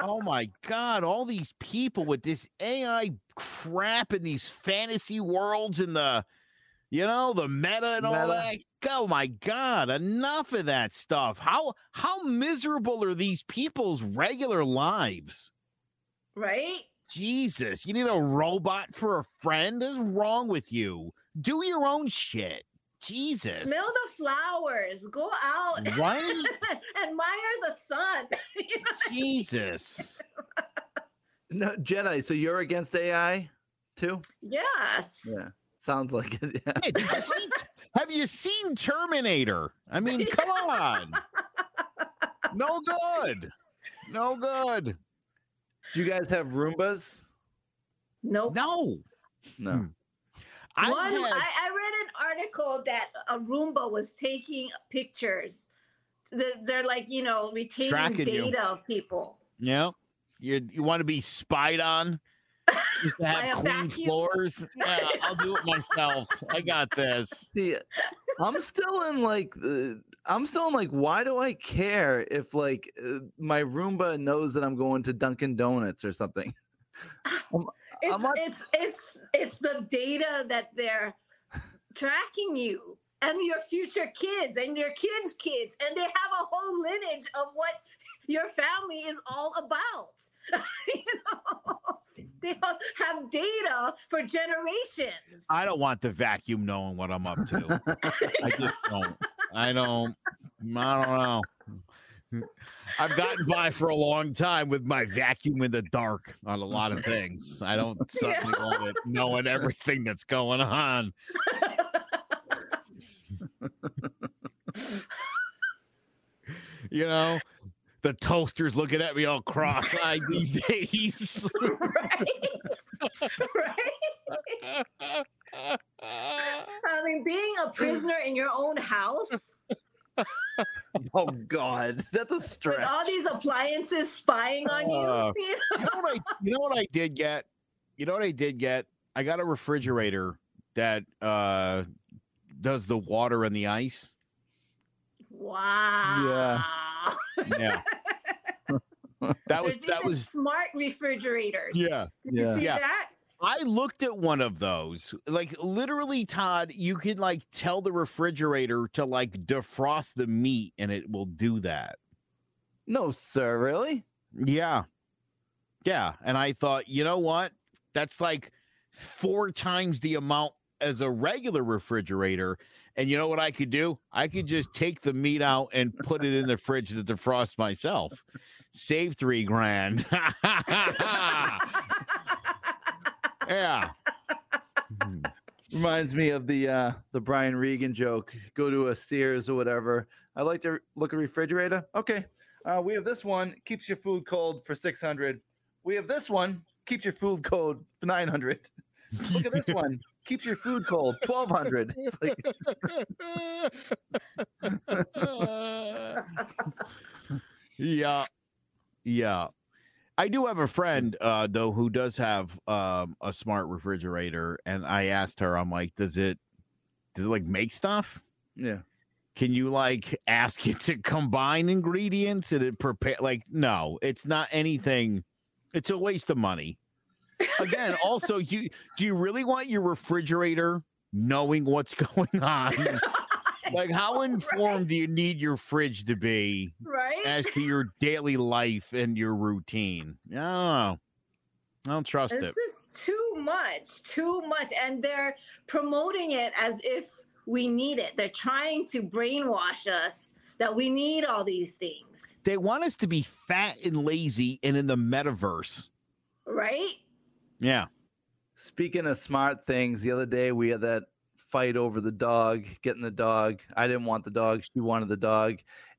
Oh my God. All these people with this AI crap in these fantasy worlds and the, you know, the meta and all that. Oh my God. Enough of that stuff. How how miserable are these people's regular lives? right? Jesus, you need a robot for a friend? What's wrong with you? Do your own shit. Jesus. Smell the flowers. Go out Right? admire the sun. You know? Jesus. No, Jedi, so you're against AI too? yes. Yeah. Sounds like it. Yeah. Hey, you see, have you seen Terminator? I mean, come on. No good. No good. Do you guys have Roombas? Nope. No. No. Hmm. I One, had- I, I read an article that a Roomba was taking pictures. They're like, you know, retaining Tracking you. data of people. yeah. You you want to be spied on? Just to have clean vacuum. floors? Yeah, I'll do it myself. I got this. See, I'm still in like, uh, I'm still in like, why do I care if like uh, my Roomba knows that I'm going to Dunkin' Donuts or something? It's not- it's it's it's the data that they're tracking you and your future kids and your kids' kids, and they have a whole lineage of what your family is all about. you know, they have data for generations. I don't want the vacuum knowing what I'm up to. I just don't. I don't. I don't know. I've gotten by for a long time with my vacuum in the dark on a lot of things. I don't suddenly want it knowing everything that's going on. you know, the toaster's looking at me all cross-eyed these days. right? right? I mean, being a prisoner in your own house Oh God, that's a with stretch. all these appliances spying on you. Uh, you know? you know what I you know what I did get? You know what I did get? I got a refrigerator that uh does the water and the ice. Wow. Yeah. That was There's that was smart refrigerators. yeah. Did you see Yeah. that? I looked at one of those. Like literally, Todd, you could like tell the refrigerator to like defrost the meat and it will do that. No, sir, really? Yeah. Yeah. And I thought, you know what? That's like four times the amount as a regular refrigerator. And you know what I could do? I could just take the meat out and put it in the fridge to defrost myself. Save three grand. yeah. Reminds me of the uh the Brian Regan joke. Go to a Sears or whatever. I like to look at refrigerator. Okay. Uh, we have this one keeps your food cold for 600. We have this one keeps your food cold for 900. Look at this one keeps your food cold 1200. It's like yeah. Yeah. I do have a friend uh though who does have um a smart refrigerator and I asked her I'm like does it does it like make stuff? Yeah. Can you like ask it to combine ingredients and it prepare like no, it's not anything. It's a waste of money. Again, also you do you really want your refrigerator knowing what's going on? like how informed do you need your fridge to be right? as to your daily life and your routine? I don't i don't trust it's it. It's just too much too much and they're promoting it as if we need it. They're trying to brainwash us that we need all these things. They want us to be fat and lazy and in the metaverse. Right yeah Speaking of smart things, the other day we had that fight over the dog, getting the dog. I didn't want the dog. She wanted the dog.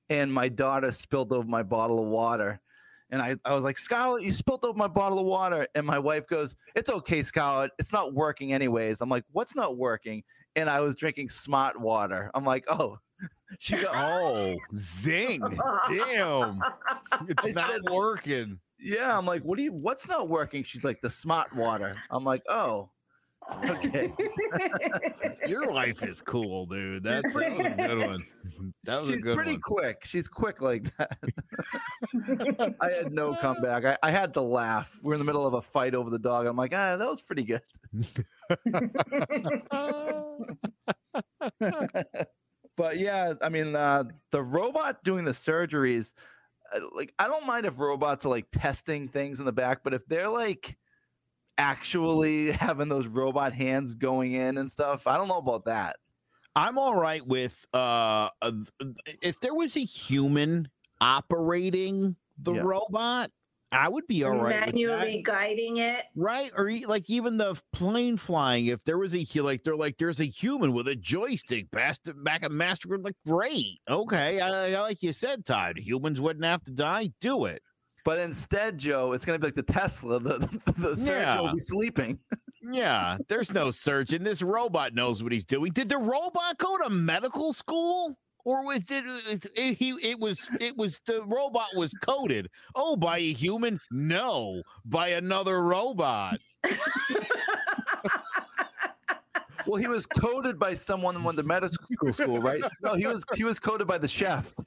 And my daughter spilled over my bottle of water. And I, I was like, Scarlett, you spilled over my bottle of water. And my wife goes, It's okay, Scarlett. It's not working anyways. I'm like, What's not working? And I was drinking smart water. I'm like, Oh, she goes, oh zing damn it's I not said- working Yeah. I'm like, What do you, what's not working? She's like, The smart water. I'm like, Oh, okay. your life is cool dude that's that was a good one that was a good one. She's pretty one quick. She's quick like that. I had no comeback. I, I had to laugh. We're in the middle of a fight over the dog. I'm like, ah, that was pretty good. but yeah, I mean, uh, the robot doing the surgeries, like, I don't mind if robots are like testing things in the back, but if they're like actually having those robot hands going in and stuff, I don't know about that. I'm all right with uh if there was a human operating the Yeah. robot, I would be all right. with manually that. guiding it Right, or like even the plane flying. If there was a like, they're like, there's a human with a joystick back back at master. Like, great, okay. I, I like you said, Todd. Humans wouldn't have to die. Do it. But instead, Joe, it's going to be like the Tesla. The, the, the surgeon will be sleeping. Yeah, there's no surgeon. This robot knows what he's doing. Did the robot go to medical school? Or was it, uh, it, it he it was it was the robot was coded. Oh, by a human? No, by another robot. Well, he was coded by someone who went to medical school, right? No, he was he was coded by the chef.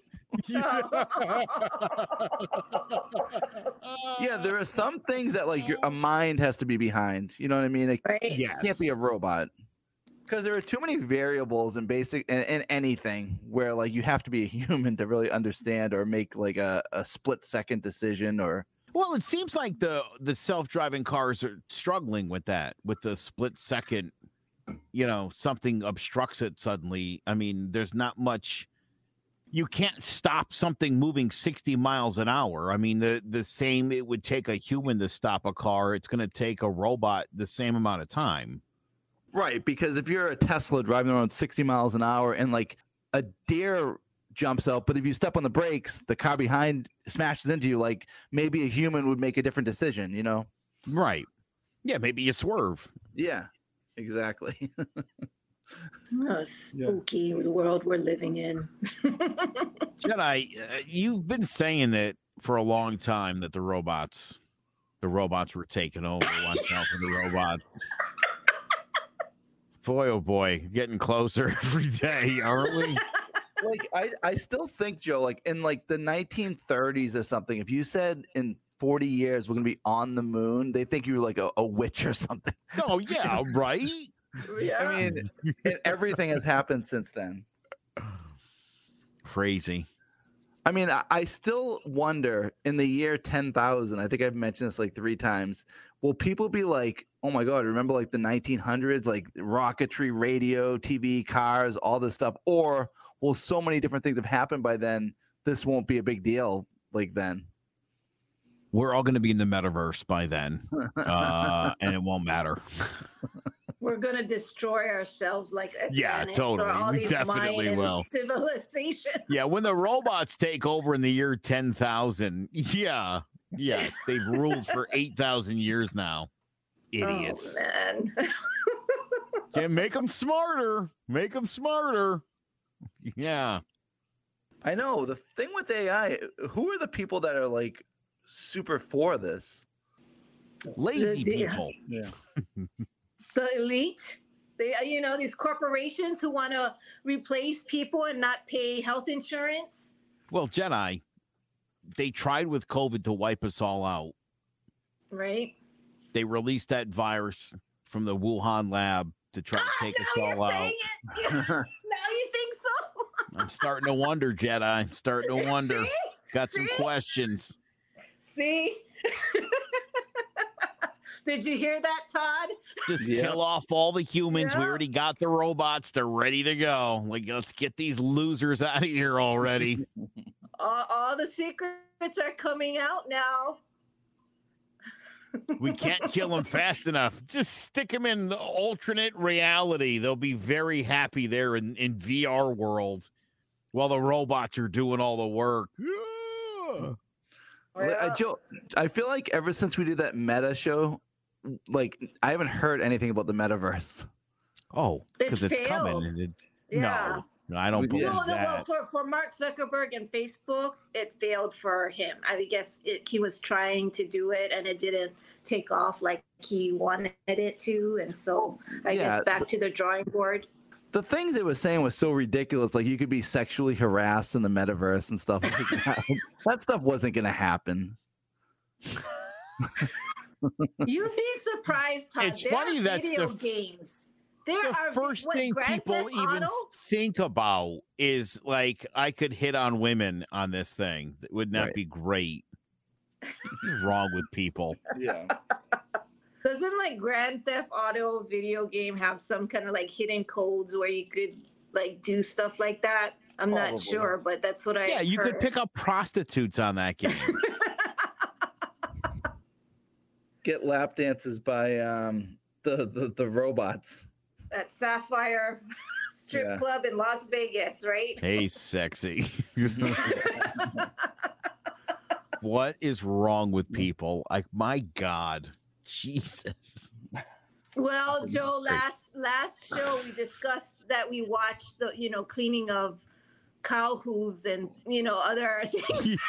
Yeah, there are some things that like your, a mind has to be behind. You know what I mean? It, right it can't be a robot because there are too many variables in basic in, in anything where like you have to be a human to really understand or make like a, a split second decision or Well, it seems like the the self-driving cars are struggling with that, with the split second, you know, something obstructs it suddenly. I mean, there's not much you can't stop something moving 60 miles an hour. I mean, the the same it would take a human to stop a car, it's going to take a robot the same amount of time. Right, because if you're a Tesla driving around 60 miles an hour and like a deer jumps out, but if you step on the brakes, the car behind smashes into you, like maybe a human would make a different decision, you know? Right. Yeah, maybe you swerve. Yeah, exactly. oh, spooky world we're living in Jedi, uh, you've been saying that for a long time that the robots, the robots were taking over. Watch out for the robots. Boy, oh boy, getting closer every day, aren't we? like I, I still think Joe, like in like the 1930s or something, if you said in 40 years we're gonna be on the moon, they think you were like a, a witch or something. Oh yeah, right. yeah. I mean, everything has happened since then. Crazy. I mean, I, I still wonder in the year 10,000, I think I've mentioned this like three times. Will people be like, oh my God, remember like the 1900s, like rocketry, radio, TV, cars, all this stuff? Or will so many different things have happened by then, this won't be a big deal like then? We're all going to be in the metaverse by then, uh, and it won't matter. we're gonna destroy ourselves like Yeah, totally. all We definitely Mayan will. civilizations Yeah, when the robots take over in the year 10,000, yeah, yes, they've ruled for 8,000 years now. Idiots. oh man Can make them smarter. Make them smarter. Yeah. I know the thing with AI, who are the people that are like super for this. Lazy The- people. Yeah. the elite they uh, you know these corporations who want to replace people and not pay health insurance Well, Jedi, they tried with COVID to wipe us all out. right They released that virus from the Wuhan lab to try to take us all out. now you think so I'm starting to wonder, Jedi. I'm starting to wonder. See? Got some questions. see did you hear that todd Just Yeah. kill off all the humans. We already got the robots. They're ready to go. Like, let's get these losers out of here already. all, all the secrets are coming out now We can't kill them fast enough. Just stick them in the alternate reality. They'll be very happy there in, in VR world while the robots are doing all the work. Yeah. Well, I, Well, Joe, I feel like ever since we did that meta show, like I haven't heard anything about the metaverse. Oh, because It it's coming. failed. and it- yeah No, no, I don't believe did. No, no, well, for, for Mark Zuckerberg and Facebook, it failed for him. I guess it, he was trying to do it and it didn't take off like he wanted it to. And so I Yeah, guess back to the drawing board. The things they were saying was so ridiculous. Like you could be sexually harassed in the metaverse and stuff. like that. that stuff wasn't going to happen. You'd be surprised, Todd. It's there funny are that's the video f- games. It's There the are first what, thing Grand people Theft even Auto? think about is like I could hit on women on this thing. Would not Right. be great. What's wrong with people? Yeah. Doesn't like Grand Theft Auto video game have some kind of like hidden codes where you could like do stuff like that? I'm not sure, but that's what I Yeah, you could pick up prostitutes on that game. Get lap dances by um, the, the the robots. At Sapphire Strip Yeah. Club in Las Vegas, right? hey, sexy. what is wrong with people? Like, my God, Jesus. Well, Joe, last last show we discussed that we watched the you know cleaning of cow hooves and you know other things.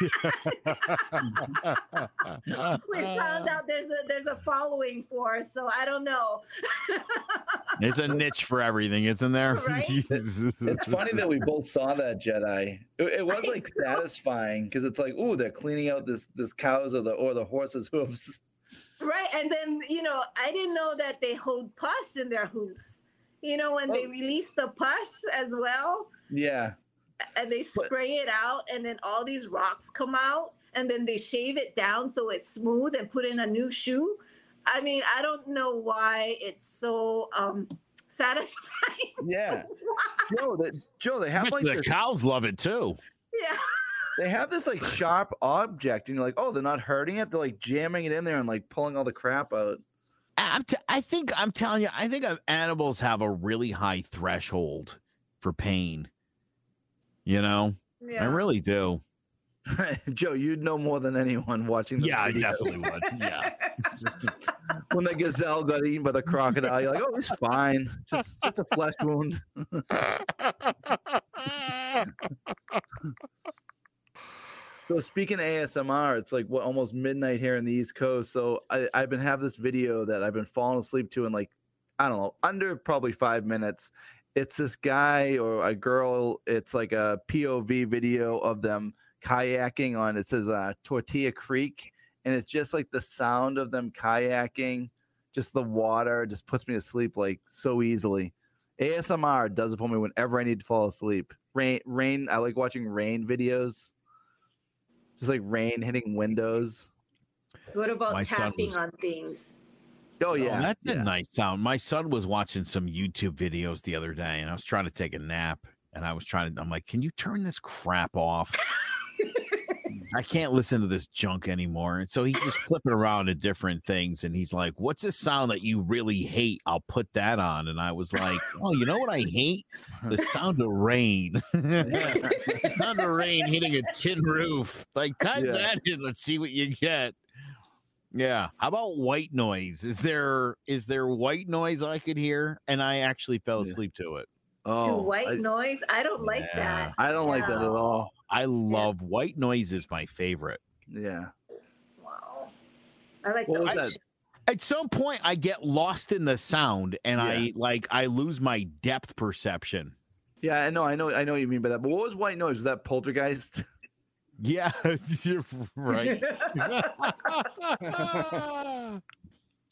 we found uh. out there's a there's a following for, so I don't know. There's a niche for everything, isn't there? Right? It's funny that we both saw that Jedi. It, it was like satisfying because it's like, oh, they're cleaning out this this cows or the or the horse's hooves. Right, and then you know I didn't know that they hold pus in their hooves. You know when they Oh. release the pus as well. Yeah. And they spray it out and then all these rocks come out and then they shave it down so it's smooth and put in a new shoe i mean i don't know why it's so um satisfying Yeah. Joe, that Joe, they have like the this, cows love it too. yeah they have this like sharp object, and you're like, oh, they're not hurting it. They're like jamming it in there and like pulling all the crap out. I'm t- I think I'm telling you, I think uh, animals have a really high threshold for pain. You know, I really do. Joe, you'd know more than anyone watching. This Yeah, I definitely would. Yeah. when the gazelle got eaten by the crocodile, you're like, oh, he's fine. Just just a flesh wound. So speaking of ASMR, it's like what almost midnight here in the East Coast. So I, I've been have this video that I've been falling asleep to in like I don't know under probably five minutes. It's this guy or a girl. It's like a POV video of them kayaking on. It says uh, Tortilla Creek, and it's just like the sound of them kayaking, just the water, just puts me to sleep like so easily. ASMR does it for me whenever I need to fall asleep. Rain, rain. I like watching rain videos just like rain hitting windows. what about My tapping was- on things Oh, oh yeah, that's yeah. a nice sound. My son was watching some YouTube videos the other day, and I was trying to take a nap, and I was trying to. I'm like, "Can you turn this crap off?" I can't listen to this junk anymore. And so he's just flipping around to different things, and he's like, "What's a sound that you really hate? I'll put that on." And I was like, "Oh, you know what I hate? The sound of rain. the sound of rain hitting a tin roof. Like type Yeah. that in. Let's see what you get." Yeah. How about white noise? Is there is there white noise I could hear? And I actually fell Yeah. asleep to it. Oh, do Oh, white I, noise i don't like Yeah. that I don't like that at all. I love white noise is my favorite. Yeah, Wow. I like What the was that? At some point, I get lost in the sound, and I like I lose my depth perception. Yeah, I know, I know, I know what you mean by that. But what was white noise? Was that poltergeist? Yeah, you're right.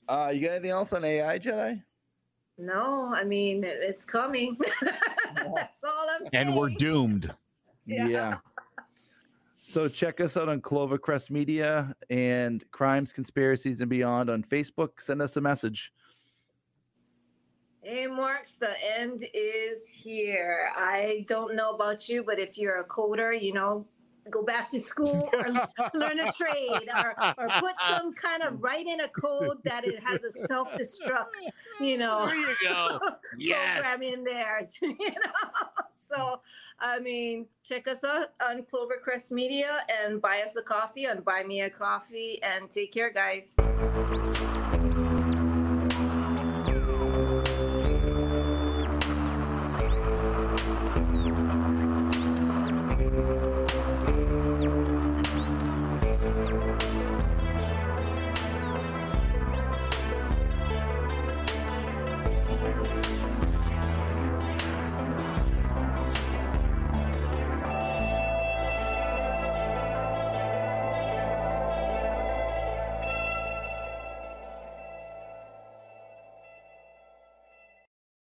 Uh, you got anything else on AI, Jedi? no, I mean it's coming. That's all I'm saying. and we're doomed. Yeah. So check us out on Clovercrest Media and Crimes, Conspiracies, and Beyond on Facebook. Send us a message. Hey, Marks, the end is here. I don't know about you, but if you're a coder, you know, go back to school or learn a trade or, or put some kind of write in a code that it has a self destruct, you know, There you go. Yes. program in there, you know. So, I mean, check us out on Clovercrest Media and buy us a coffee on Buy Me a Coffee and take care, guys.